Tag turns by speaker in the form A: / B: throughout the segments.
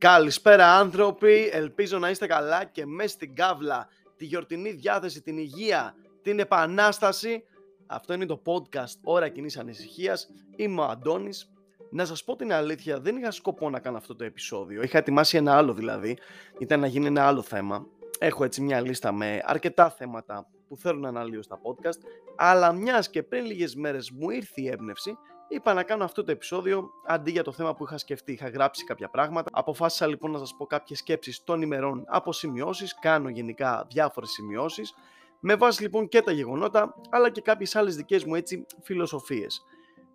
A: Καλησπέρα άνθρωποι, ελπίζω να είστε καλά και μέσα στην κάβλα τη γιορτινή διάθεση, την υγεία, την επανάσταση. Αυτό είναι το podcast Ώρα Κοινής Ανησυχίας. Είμαι ο Αντώνης. Να σας πω την αλήθεια, δεν είχα σκοπό να κάνω αυτό το επεισόδιο. Είχα ετοιμάσει ένα άλλο δηλαδή, ήταν να γίνει ένα άλλο θέμα. Έχω έτσι μια λίστα με αρκετά θέματα που θέλω να αναλύω στα podcast, αλλά μιας και πριν λίγες μέρες μου ήρθε η έμπνευση, είπα να κάνω αυτό το επεισόδιο αντί για το θέμα που είχα σκεφτεί. Είχα γράψει κάποια πράγματα. Αποφάσισα λοιπόν να σας πω κάποιες σκέψεις των ημερών από σημειώσει. Κάνω γενικά διάφορες σημειώσεις. Με βάση λοιπόν και τα γεγονότα, αλλά και κάποιες άλλες δικές μου έτσι φιλοσοφίες.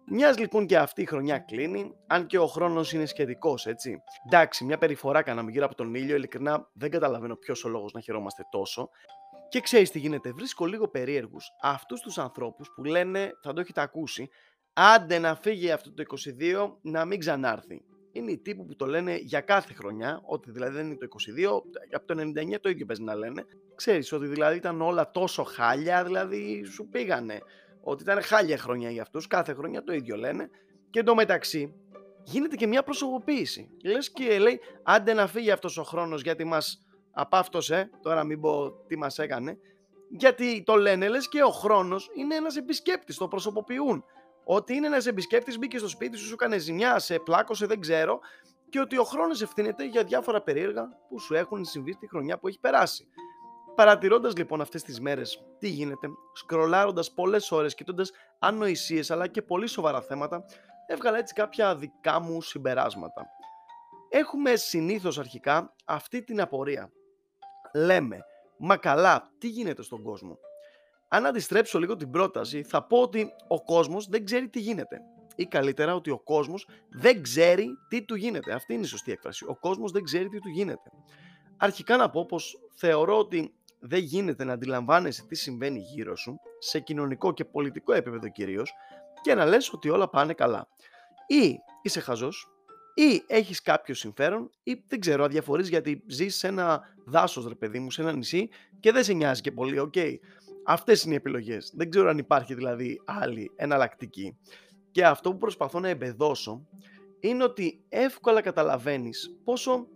A: Μιας λοιπόν και αυτή η χρονιά κλείνει, αν και ο χρόνος είναι σχετικός, έτσι. Εντάξει, μια περιφορά κάναμε γύρω από τον ήλιο, ειλικρινά δεν καταλαβαίνω ποιος ο λόγος να χαιρόμαστε τόσο. Και ξέρεις τι γίνεται, βρίσκω λίγο περίεργους αυτούς τους ανθρώπους που λένε, θα το έχετε ακούσει, άντε να φύγει αυτό το 22 να μην ξανάρθει. Είναι οι τύποι που το λένε για κάθε χρονιά, ότι δηλαδή δεν είναι το 22, από το 99 το ίδιο παίζει να λένε. Ξέρεις ότι δηλαδή ήταν όλα τόσο χάλια, δηλαδή σου πήγανε. Ότι ήταν χάλια χρονιά για αυτούς, κάθε χρονιά το ίδιο λένε. Και εντωμεταξύ γίνεται και μια προσωποποίηση. Λες και λέει άντε να φύγει αυτός ο χρόνος γιατί μας απάφτωσε, τώρα μην πω τι μας έκανε. Γιατί το λένε, λες και ο χρόνος είναι ένας επισκέπτης, το προσωποποιούν ότι είναι ένας επισκέπτης, μπήκε στο σπίτι σου, σου έκανε ζημιά, σε πλάκωσε, δεν ξέρω, και ότι ο χρόνος ευθύνεται για διάφορα περίεργα που σου έχουν συμβεί στη χρονιά που έχει περάσει. Παρατηρώντας λοιπόν αυτές τις μέρες τι γίνεται, σκρολάροντας πολλές ώρες, κοιτώντας ανοησίες αλλά και πολύ σοβαρά θέματα, έβγαλα έτσι κάποια δικά μου συμπεράσματα. Έχουμε συνήθως αρχικά αυτή την απορία. Λέμε, μα καλά, τι γίνεται στον κόσμο; Αν αντιστρέψω λίγο την πρόταση, θα πω ότι ο κόσμος δεν ξέρει τι γίνεται. Ή καλύτερα ότι ο κόσμος δεν ξέρει τι του γίνεται. Αυτή είναι η σωστή έκφραση. Ο κόσμος δεν ξέρει τι του γίνεται. Αρχικά να πω πως θεωρώ ότι δεν γίνεται να αντιλαμβάνεσαι τι συμβαίνει γύρω σου, σε κοινωνικό και πολιτικό επίπεδο κυρίως, και να λες ότι όλα πάνε καλά. Ή είσαι χαζός, ή έχεις κάποιο συμφέρον, ή δεν ξέρω, αδιαφορείς γιατί ζεις σε ένα δάσος, ρε παιδί μου, σε ένα νησί και δεν σε νοιάζει και πολύ, οκ. Αυτές είναι οι επιλογές. Δεν ξέρω αν υπάρχει δηλαδή άλλη εναλλακτική. Και αυτό που προσπαθώ να εμπεδώσω είναι ότι εύκολα καταλαβαίνεις πόσο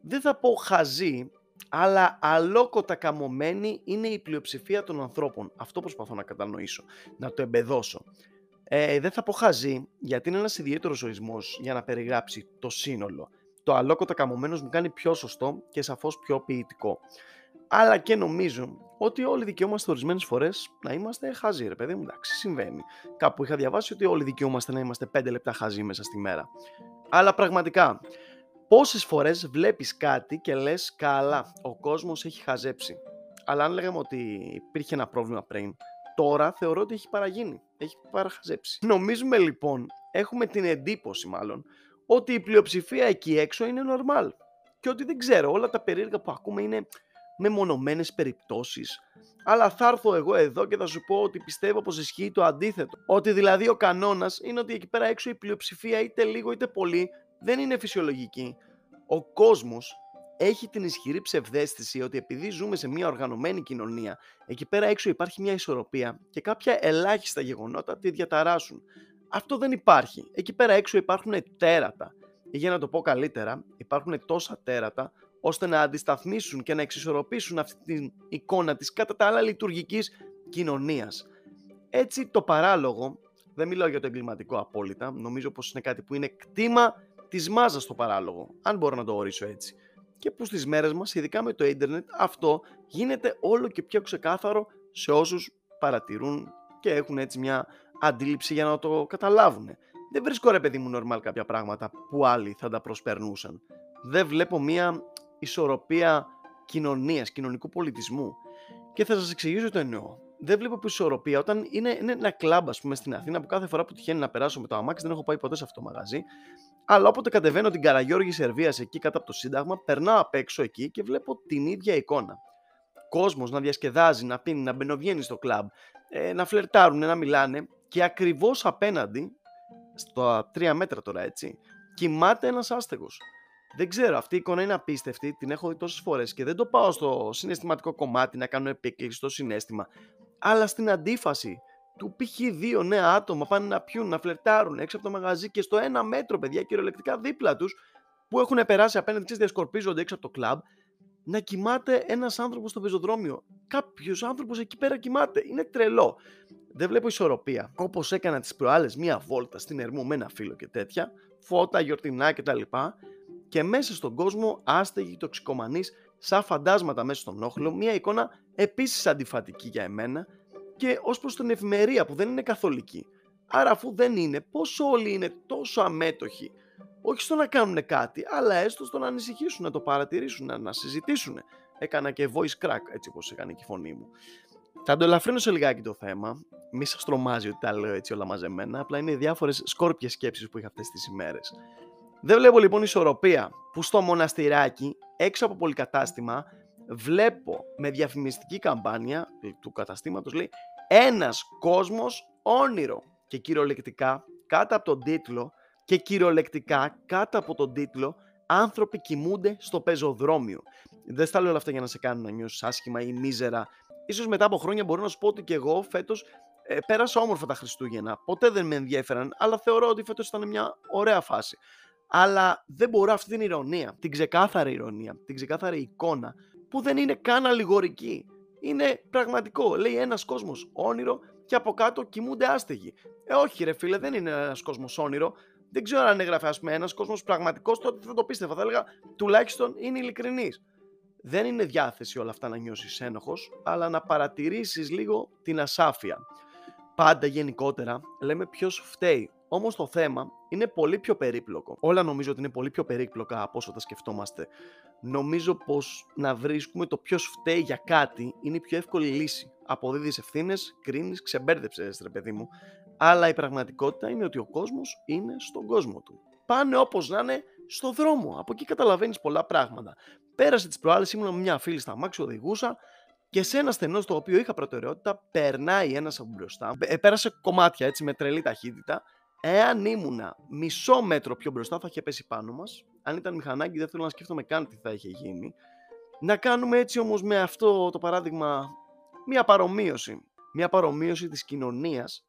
A: δεν θα πω χαζή, αλλά αλόκοτα καμωμένη είναι η πλειοψηφία των ανθρώπων. Αυτό προσπαθώ να κατανοήσω, να το εμπεδώσω. Ε, δεν θα πω χαζή, γιατί είναι ένας ιδιαίτερος ορισμός για να περιγράψει το σύνολο. Το αλόκοτα καμωμένος μου κάνει πιο σωστό και σαφώς πιο ποιητικό αλλά και νομίζω ότι όλοι δικαιούμαστε ορισμένες φορές να είμαστε χαζοί, ρε παιδί μου. Εντάξει, συμβαίνει. Κάπου είχα διαβάσει ότι όλοι δικαιούμαστε να είμαστε 5 λεπτά χαζοί μέσα στη μέρα. Αλλά πραγματικά, πόσες φορές βλέπεις κάτι και λες, καλά, ο κόσμος έχει χαζέψει. Αλλά αν λέγαμε ότι υπήρχε ένα πρόβλημα πριν, τώρα θεωρώ ότι έχει παραγίνει. Έχει παραχαζέψει. Νομίζουμε λοιπόν, έχουμε την εντύπωση μάλλον, ότι η πλειοψηφία εκεί έξω είναι normal. Και ότι δεν ξέρω, όλα τα περίεργα που ακούμε είναι με μονομένες περιπτώσεις. Αλλά θα έρθω εγώ εδώ και θα σου πω ότι πιστεύω πως ισχύει το αντίθετο. Ότι δηλαδή ο κανόνας είναι ότι εκεί πέρα έξω η πλειοψηφία είτε λίγο είτε πολύ δεν είναι φυσιολογική. Ο κόσμος έχει την ισχυρή ψευδέστηση ότι επειδή ζούμε σε μια οργανωμένη κοινωνία, εκεί πέρα έξω υπάρχει μια ισορροπία και κάποια ελάχιστα γεγονότα τη διαταράσσουν. Αυτό δεν υπάρχει. Εκεί πέρα έξω υπάρχουν τέρατα. Ή για να το πω καλύτερα, υπάρχουν τόσα τέρατα ώστε να αντισταθμίσουν και να εξισορροπήσουν αυτή την εικόνα της κατά τα άλλα λειτουργικής κοινωνίας. Έτσι το παράλογο, δεν μιλάω για το εγκληματικό απόλυτα, νομίζω πως είναι κάτι που είναι κτήμα της μάζας το παράλογο, αν μπορώ να το ορίσω έτσι. Και που στις μέρες μας, ειδικά με το ίντερνετ, αυτό γίνεται όλο και πιο ξεκάθαρο σε όσους παρατηρούν και έχουν έτσι μια αντίληψη για να το καταλάβουν. Δεν βρίσκω ρε παιδί μου νορμάλ κάποια πράγματα που άλλοι θα τα προσπερνούσαν. Δεν βλέπω μια ισορροπία κοινωνίας, κοινωνικού πολιτισμού. Και θα σας εξηγήσω το εννοώ. Δεν βλέπω ισορροπία όταν είναι, είναι ένα κλαμπ, ας πούμε, στην Αθήνα που κάθε φορά που τυχαίνει να περάσω με το αμάξι, δεν έχω πάει ποτέ σε αυτό το μαγαζί. Αλλά όποτε κατεβαίνω την Καραγιώργη Σερβίας εκεί κάτω από το Σύνταγμα, περνάω απ' έξω εκεί και βλέπω την ίδια εικόνα. Κόσμος να διασκεδάζει, να πίνει, να μπαινοβγαίνει στο κλαμπ, ε, να φλερτάρουν, να μιλάνε και ακριβώς απέναντι, στα τρία μέτρα τώρα έτσι, κοιμάται ένας άστεγος. Δεν ξέρω, αυτή η εικόνα είναι απίστευτη, την έχω δει τόσες φορές και δεν το πάω στο συναισθηματικό κομμάτι να κάνω επίκληση στο συνέστημα, αλλά στην αντίφαση του π.χ. δύο νέα άτομα πάνε να πιούν, να φλερτάρουν έξω από το μαγαζί και στο ένα μέτρο, παιδιά, κυριολεκτικά δίπλα τους, που έχουν περάσει απέναντι, ξέρεις, διασκορπίζονται έξω από το κλαμπ, να κοιμάται ένας άνθρωπος στο πεζοδρόμιο. Κάποιος άνθρωπος εκεί πέρα κοιμάται. Είναι τρελό. Δεν βλέπω ισορροπία. Όπως έκανα τις προάλλες μία βόλτα στην Ερμού με ένα φίλο και τέτοια, φώτα, γιορτινά κτλ. Και μέσα στον κόσμο άστεγοι τοξικομανείς, σαν φαντάσματα μέσα στον όχλο, μία εικόνα επίσης αντιφατική για εμένα και ως προς την ευημερία που δεν είναι καθολική. Άρα, αφού δεν είναι, πώς όλοι είναι τόσο αμέτωχοι όχι στο να κάνουν κάτι, αλλά έστω στο να ανησυχήσουν, να το παρατηρήσουν, να, να συζητήσουν. Έκανα και voice crack, έτσι όπως έκανε και η φωνή μου. Θα το ελαφρύνω σε λιγάκι το θέμα. Μη σας τρομάζει ότι τα λέω έτσι όλα μαζεμένα. Απλά είναι διάφορες σκόρπιες σκέψεις που είχα αυτές τις ημέρες. Δεν βλέπω λοιπόν ισορροπία που στο μοναστηράκι, έξω από πολυκατάστημα, βλέπω με διαφημιστική καμπάνια του καταστήματος λέει ένας κόσμος όνειρο και κυριολεκτικά κάτω από τον τίτλο και κυριολεκτικά κάτω από τον τίτλο άνθρωποι κοιμούνται στο πεζοδρόμιο. Δεν στα λέω όλα αυτά για να σε κάνουν να νιώσεις άσχημα ή μίζερα. Ίσως μετά από χρόνια μπορώ να σου πω ότι και εγώ φέτος ε, πέρασα όμορφα τα Χριστούγεννα. Ποτέ δεν με ενδιαφέραν, αλλά θεωρώ ότι φέτος ήταν μια ωραία φάση. Αλλά δεν μπορώ αυτή την ηρωνία, την ξεκάθαρη ηρωνία, την ξεκάθαρη εικόνα, που δεν είναι καν αλληγορική. Είναι πραγματικό. Λέει ένας κόσμος όνειρο και από κάτω κοιμούνται άστεγοι. Ε, όχι, ρε φίλε, δεν είναι ένας κόσμος όνειρο δεν ξέρω αν έγραφε ας πούμε ένας κόσμος πραγματικός, τότε θα το πίστευα. Θα έλεγα τουλάχιστον είναι ειλικρινής. Δεν είναι διάθεση όλα αυτά να νιώσεις ένοχος, αλλά να παρατηρήσεις λίγο την ασάφεια. Πάντα γενικότερα λέμε ποιος φταίει. Όμως το θέμα είναι πολύ πιο περίπλοκο. Όλα νομίζω ότι είναι πολύ πιο περίπλοκα από όσο τα σκεφτόμαστε. Νομίζω πως να βρίσκουμε το ποιος φταίει για κάτι είναι η πιο εύκολη λύση. Αποδίδεις ευθύνες, κρίνεις, ξεμπέρδεψες ρε παιδί μου αλλά η πραγματικότητα είναι ότι ο κόσμος είναι στον κόσμο του. Πάνε όπως να είναι στο δρόμο. Από εκεί καταλαβαίνεις πολλά πράγματα. Πέρασε τις προάλλες, ήμουν με μια φίλη στα μάξι, οδηγούσα και σε ένα στενό στο οποίο είχα προτεραιότητα περνάει ένας από μπροστά. Ε, πέρασε κομμάτια έτσι με τρελή ταχύτητα. Εάν ήμουνα μισό μέτρο πιο μπροστά θα είχε πέσει πάνω μας. Αν ήταν μηχανάκι δεν θέλω να σκέφτομαι καν τι θα είχε γίνει. Να κάνουμε έτσι όμως με αυτό το παράδειγμα μια παρομοίωση. Μια παρομοίωση της κοινωνίας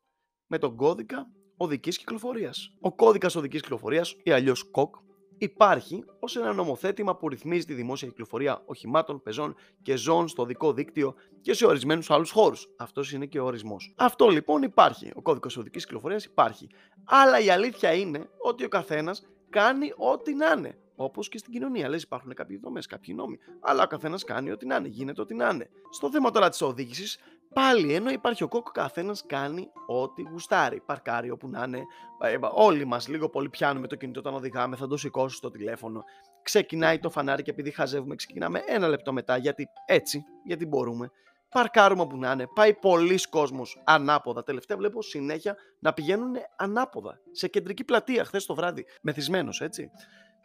A: με τον κώδικα οδικής κυκλοφορίας. Ο κώδικας οδικής κυκλοφορίας ή αλλιώς ΚΟΚ υπάρχει ως ένα νομοθέτημα που ρυθμίζει τη δημόσια κυκλοφορία οχημάτων, πεζών και ζώων στο οδικό δίκτυο και σε ορισμένους άλλους χώρους. Αυτός είναι και ο ορισμός. Αυτό λοιπόν υπάρχει. Ο κώδικα οδικής κυκλοφορίας υπάρχει. Αλλά η αλήθεια είναι ότι ο καθένας κάνει ό,τι να είναι. Όπως και στην κοινωνία. Λες, υπάρχουν κάποιοι δομές, κάποιοι νόμοι. Αλλά ο καθένας κάνει ό,τι να είναι. Γίνεται ό,τι να είναι. Στο θέμα τώρα της οδήγησης, Πάλι ενώ υπάρχει ο κόκκο, καθένας κάνει ό,τι γουστάρει. Παρκάρει όπου να είναι. Ε, όλοι μας λίγο πολύ πιάνουμε το κινητό όταν οδηγάμε, θα το σηκώσει το τηλέφωνο. Ξεκινάει το φανάρι και επειδή χαζεύουμε, ξεκινάμε ένα λεπτό μετά γιατί έτσι, γιατί μπορούμε. Παρκάρουμε όπου να είναι. Πάει πολλοί κόσμος ανάποδα. Τελευταία βλέπω συνέχεια να πηγαίνουν ανάποδα. Σε κεντρική πλατεία χθες το βράδυ. Μεθυσμένος, έτσι.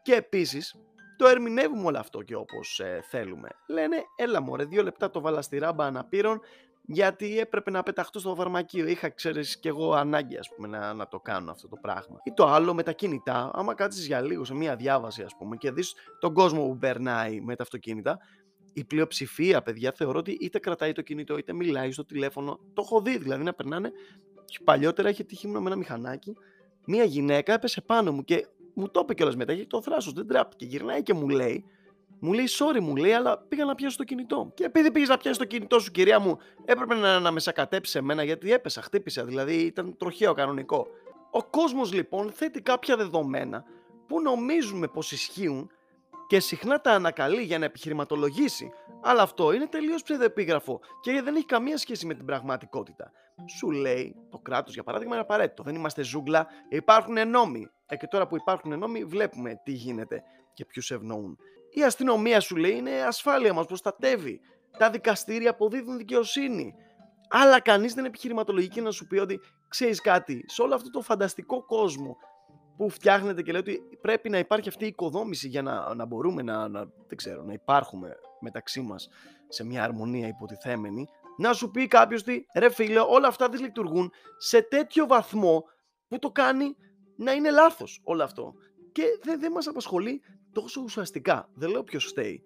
A: Και επίσης το ερμηνεύουμε όλο αυτό και όπως ε, θέλουμε. Λένε, έλα μωρέ, δύο λεπτά το βάλα στη ράμπα αναπήρων γιατί έπρεπε να πεταχτώ στο φαρμακείο. Είχα, ξέρεις, και εγώ ανάγκη, ας πούμε, να, να το κάνω αυτό το πράγμα. Ή το άλλο με τα κινητά, άμα κάτσεις για λίγο σε μία διάβαση, ας πούμε, και δεις τον κόσμο που περνάει με τα αυτοκίνητα, η πλειοψηφία, παιδιά, θεωρώ ότι είτε κρατάει το κινητό, είτε μιλάει στο τηλέφωνο. Το έχω δει, δηλαδή, να περνάνε. Και παλιότερα είχε τύχει με ένα μηχανάκι. Μία γυναίκα έπεσε πάνω μου και μου το είπε κιόλας μετά, γιατί το θράσος δεν τράπηκε. Γυρνάει και μου λέει, μου λέει, sorry, μου λέει, αλλά πήγα να πιάσω το κινητό. Και επειδή πήγες να πιάσεις το κινητό σου, κυρία μου, έπρεπε να, να με σακατέψει εμένα γιατί έπεσα, χτύπησα, δηλαδή ήταν τροχαίο κανονικό. Ο κόσμος λοιπόν θέτει κάποια δεδομένα που νομίζουμε πως ισχύουν και συχνά τα ανακαλεί για να επιχειρηματολογήσει. Αλλά αυτό είναι τελείως ψευδεπίγραφο και δεν έχει καμία σχέση με την πραγματικότητα. Σου λέει το κράτος, για παράδειγμα, είναι απαραίτητο. Δεν είμαστε ζούγκλα, υπάρχουν νόμοι. Ε, και τώρα που υπάρχουν νόμοι, βλέπουμε τι γίνεται και ποιους ευνοούν. Η αστυνομία σου λέει είναι ασφάλεια μας, προστατεύει. Τα δικαστήρια αποδίδουν δικαιοσύνη. Αλλά κανείς δεν επιχειρηματολογική να σου πει ότι ξέρεις κάτι, σε όλο αυτό το φανταστικό κόσμο που φτιάχνεται και λέει ότι πρέπει να υπάρχει αυτή η οικοδόμηση για να, να μπορούμε να, να, δεν ξέρω, να υπάρχουμε μεταξύ μας σε μια αρμονία υποτιθέμενη, να σου πει κάποιος ότι ρε φίλε όλα αυτά δεν λειτουργούν σε τέτοιο βαθμό που το κάνει να είναι λάθος όλο αυτό. Και δεν, δεν μας απασχολεί τόσο ουσιαστικά. Δεν λέω ποιος φταίει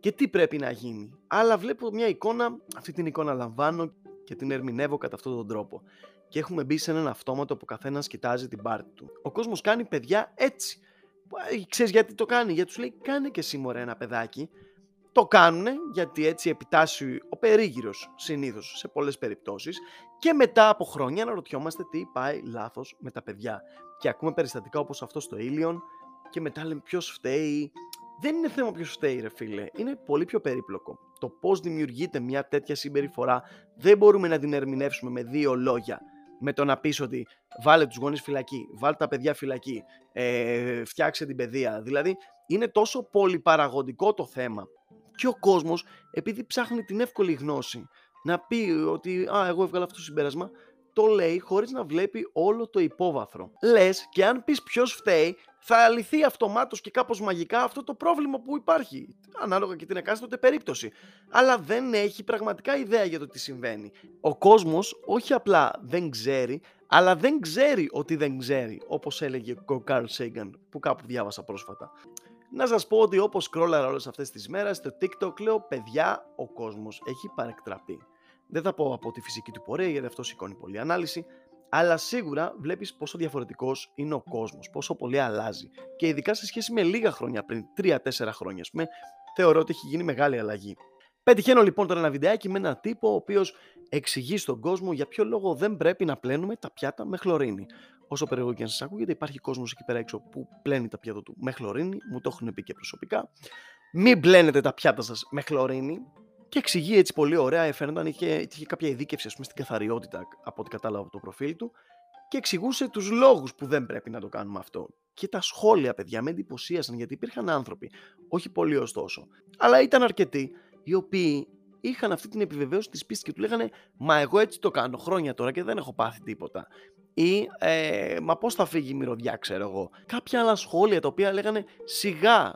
A: και τι πρέπει να γίνει. Αλλά βλέπω μια εικόνα, αυτή την εικόνα λαμβάνω και την ερμηνεύω κατά αυτόν τον τρόπο. Και έχουμε μπει σε έναν αυτόματο που καθένας κοιτάζει την πάρτη του. Ο κόσμος κάνει παιδιά έτσι. Ε, ξέρεις γιατί το κάνει, γιατί τους λέει κάνε και εσύ μωρέ ένα παιδάκι. Το κάνουν γιατί έτσι επιτάσσει ο περίγυρος συνήθως σε πολλές περιπτώσεις και μετά από χρόνια αναρωτιόμαστε τι πάει λάθος με τα παιδιά. Και ακούμε περιστατικά όπως αυτός στο Ήλιον και μετά λέμε ποιος φταίει. Δεν είναι θέμα ποιος φταίει ρε φίλε, είναι πολύ πιο περίπλοκο. Το πώς δημιουργείται μια τέτοια συμπεριφορά δεν μπορούμε να την ερμηνεύσουμε με δύο λόγια με το να πεις ότι βάλε τους γονείς φυλακή, βάλε τα παιδιά φυλακή, ε, φτιάξε την παιδεία. Δηλαδή είναι τόσο πολυπαραγωγικό το θέμα και ο κόσμος επειδή ψάχνει την εύκολη γνώση να πει ότι α, εγώ έβγαλα αυτό το συμπέρασμα, το λέει χωρίς να βλέπει όλο το υπόβαθρο. Λες και αν πεις ποιος φταίει, θα λυθεί αυτομάτως και κάπως μαγικά αυτό το πρόβλημα που υπάρχει, ανάλογα και την εκάστοτε περίπτωση. Αλλά δεν έχει πραγματικά ιδέα για το τι συμβαίνει. Ο κόσμος όχι απλά δεν ξέρει, αλλά δεν ξέρει ότι δεν ξέρει, όπως έλεγε ο Καρλ Σέγγαν που κάπου διάβασα πρόσφατα. Να σας πω ότι όπως σκρόλαρα όλες αυτές τις μέρες στο TikTok λέω παιδιά ο κόσμος έχει παρεκτραπεί. Δεν θα πω από τη φυσική του πορεία γιατί αυτό σηκώνει πολλή ανάλυση, αλλά σίγουρα βλέπεις πόσο διαφορετικός είναι ο κόσμος, πόσο πολύ αλλάζει. Και ειδικά σε σχέση με λίγα χρόνια πριν, 3-4 χρόνια, πούμε, θεωρώ ότι έχει γίνει μεγάλη αλλαγή. Πετυχαίνω λοιπόν τώρα ένα βιντεάκι με έναν τύπο ο οποίος εξηγεί στον κόσμο για ποιο λόγο δεν πρέπει να πλένουμε τα πιάτα με χλωρίνη. Όσο περίεργο και αν σας ακούγεται, υπάρχει κόσμος εκεί πέρα έξω που πλένει τα πιάτα του με χλωρίνη, μου το έχουν πει και προσωπικά. Μην πλένετε τα πιάτα σας με χλωρίνη, και εξηγεί έτσι πολύ ωραία, φαίνονταν είχε, είχε κάποια ειδίκευση ας πούμε, στην καθαριότητα από ό,τι κατάλαβα από το προφίλ του και εξηγούσε τους λόγους που δεν πρέπει να το κάνουμε αυτό. Και τα σχόλια, παιδιά, με εντυπωσίασαν γιατί υπήρχαν άνθρωποι, όχι πολύ ωστόσο, αλλά ήταν αρκετοί, οι οποίοι είχαν αυτή την επιβεβαίωση της πίστης και του λέγανε «Μα εγώ έτσι το κάνω χρόνια τώρα και δεν έχω πάθει τίποτα». Ή ε, «Μα πώς θα φύγει η μυρωδιά, ξέρω εγώ». Κάποια άλλα σχόλια τα οποία λέγανε «Σιγά,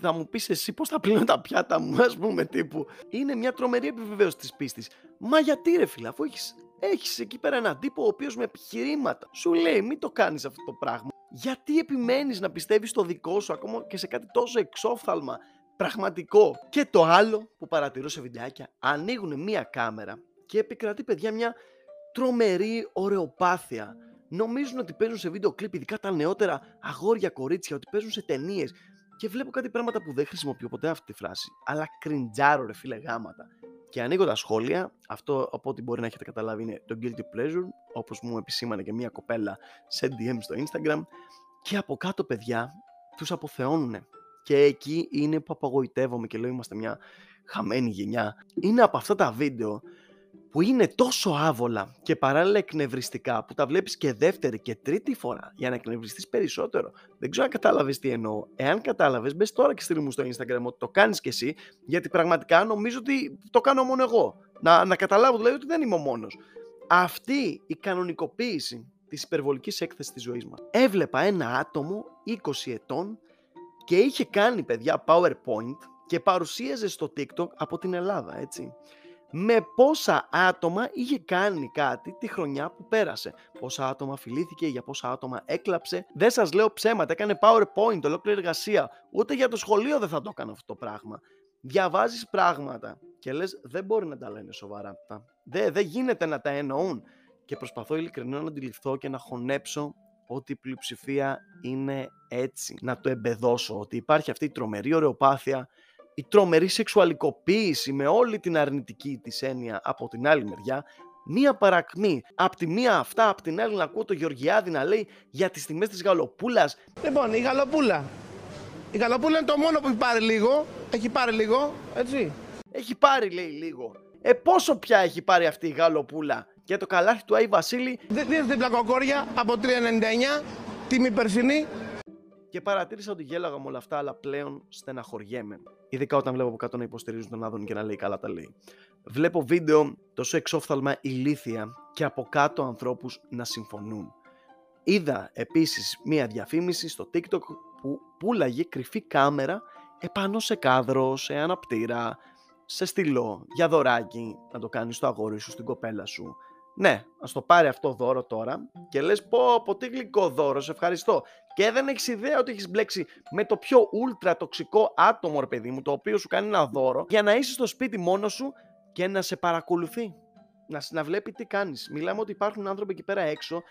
A: θα μου πεις εσύ πώς θα πλύνω τα πιάτα μου, ας πούμε, τύπου. Είναι μια τρομερή επιβεβαίωση της πίστης. Μα γιατί ρε φίλα, αφού έχεις έχεις εκεί πέρα έναν τύπο ο οποίος με επιχειρήματα σου λέει μην το κάνεις αυτό το πράγμα. Γιατί επιμένεις να πιστεύεις στο δικό σου ακόμα και σε κάτι τόσο εξόφθαλμα πραγματικό. Και το άλλο που παρατηρώ σε βιντεάκια, ανοίγουν μία κάμερα και επικρατεί παιδιά μια τρομερή ωρεοπάθεια. Νομίζουν ότι παίζουν σε βίντεο κλιπ, ειδικά τα νεότερα αγόρια κορίτσια, ότι παίζουν σε ταινίες και βλέπω κάτι πράγματα που δεν χρησιμοποιώ ποτέ αυτή τη φράση. Αλλά κριντζάρω ρε φίλε γάματα. Και ανοίγω τα σχόλια, αυτό από ό,τι μπορεί να έχετε καταλάβει είναι το guilty pleasure, όπως μου επισήμανε και μια κοπέλα σε DM στο Instagram. Και από κάτω παιδιά τους αποθεώνουν. Και εκεί είναι που απογοητεύομαι και λέω είμαστε μια χαμένη γενιά. Είναι από αυτά τα βίντεο που είναι τόσο άβολα και παράλληλα εκνευριστικά που τα βλέπεις και δεύτερη και τρίτη φορά για να εκνευριστείς περισσότερο. Δεν ξέρω αν κατάλαβες τι εννοώ. Εάν κατάλαβες, μπες τώρα και στείλει μου στο Instagram ότι το κάνεις κι εσύ, γιατί πραγματικά νομίζω ότι το κάνω μόνο εγώ. Να, να καταλάβω δηλαδή ότι δεν είμαι ο μόνος. Αυτή η κανονικοποίηση της υπερβολικής έκθεσης της ζωής μας. Έβλεπα ένα άτομο 20 ετών και είχε κάνει παιδιά PowerPoint και παρουσίαζε στο TikTok από την Ελλάδα, έτσι με πόσα άτομα είχε κάνει κάτι τη χρονιά που πέρασε. Πόσα άτομα φιλήθηκε, για πόσα άτομα έκλαψε. Δεν σας λέω ψέματα, έκανε PowerPoint, ολόκληρη εργασία. Ούτε για το σχολείο δεν θα το έκανε αυτό το πράγμα. Διαβάζεις πράγματα και λες δεν μπορεί να τα λένε σοβαρά αυτά. Δεν, δεν γίνεται να τα εννοούν. Και προσπαθώ ειλικρινά να αντιληφθώ και να χωνέψω ότι η πλειοψηφία είναι έτσι. Να το εμπεδώσω ότι υπάρχει αυτή η τρομερή ωρεοπάθεια η τρομερή σεξουαλικοποίηση με όλη την αρνητική της έννοια από την άλλη μεριά, μία παρακμή. Απ' τη μία αυτά, απ' την άλλη να ακούω το Γεωργιάδη να λέει για τις τιμές της γαλοπούλας.
B: Λοιπόν, η γαλοπούλα. Η γαλοπούλα είναι το μόνο που έχει πάρει λίγο. Έχει πάρει λίγο, έτσι.
A: Έχει πάρει, λέει, λίγο. Ε, πόσο πια έχει πάρει αυτή η γαλοπούλα; Για το καλάθι του Άι Βασίλη.
B: Δείτε την πλακοκόρια από 3,99. Τιμή περσινή
A: και παρατήρησα ότι γέλαγα με όλα αυτά, αλλά πλέον στεναχωριέμαι. Ειδικά όταν βλέπω από κάτω να υποστηρίζουν τον Άδων και να λέει καλά τα λέει. Βλέπω βίντεο τόσο εξόφθαλμα ηλίθια και από κάτω ανθρώπους να συμφωνούν. Είδα επίσης μία διαφήμιση στο TikTok που πουλάγε κρυφή κάμερα επάνω σε κάδρο, σε αναπτήρα, σε στυλό, για δωράκι, να το κάνεις στο αγόρι σου, στην κοπέλα σου, ναι, ας το πάρει αυτό δώρο τώρα και λες: Πω, πω, τι γλυκό δώρο, σε ευχαριστώ. Και δεν έχεις ιδέα ότι έχεις μπλέξει με το πιο ούλτρα τοξικό άτομο, ρε παιδί μου, το οποίο σου κάνει ένα δώρο για να είσαι στο σπίτι μόνος σου και να σε παρακολουθεί. Να, να βλέπει τι κάνεις. Μιλάμε ότι υπάρχουν άνθρωποι εκεί πέρα έξω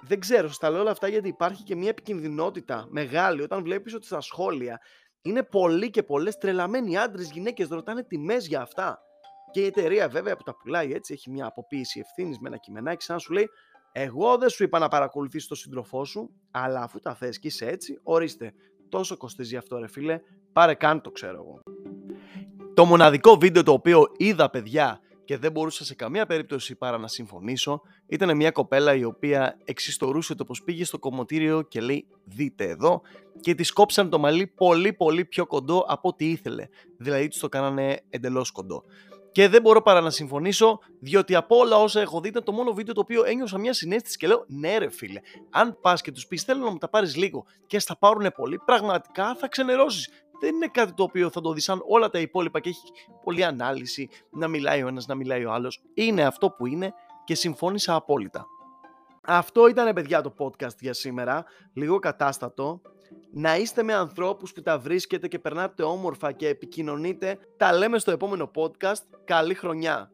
A: δεν ξέρω, στα λέω όλα αυτά γιατί υπάρχει και μια επικινδυνότητα μεγάλη όταν βλέπεις ότι στα σχόλια είναι πολλοί και πολλές τρελαμένοι άντρες, γυναίκες, ρωτάνε τιμές για αυτά. Και η εταιρεία βέβαια που τα πουλάει έτσι έχει μια αποποίηση ευθύνης με ένα κειμενάκι σαν να σου λέει εγώ δεν σου είπα να παρακολουθήσεις τον σύντροφό σου, αλλά αφού τα θες και είσαι έτσι, ορίστε, τόσο κοστίζει αυτό ρε φίλε, πάρε καν το ξέρω εγώ. Το μοναδικό βίντεο το οποίο είδα παιδιά και δεν μπορούσα σε καμία περίπτωση παρά να συμφωνήσω ήταν μια κοπέλα η οποία εξιστορούσε το πως πήγε στο κομμωτήριο και λέει δείτε εδώ και τη κόψαν το μαλλί πολύ πολύ πιο κοντό από ό,τι ήθελε. Δηλαδή της το κάνανε εντελώς κοντό. Και δεν μπορώ παρά να συμφωνήσω, διότι από όλα όσα έχω δει ήταν το μόνο βίντεο το οποίο ένιωσα μια συνέστηση και λέω: Ναι, ρε φίλε, αν πας και τους πεις θέλω να μου τα πάρεις λίγο και στα πάρουν πολύ, πραγματικά θα ξενερώσεις. Δεν είναι κάτι το οποίο θα το δεις σαν όλα τα υπόλοιπα και έχει πολλή ανάλυση, να μιλάει ο ένας, να μιλάει ο άλλος. Είναι αυτό που είναι και συμφώνησα απόλυτα. Αυτό ήταν παιδιά το podcast για σήμερα, λίγο κατάστατο να είστε με ανθρώπους που τα βρίσκετε και περνάτε όμορφα και επικοινωνείτε. Τα λέμε στο επόμενο podcast. Καλή χρονιά!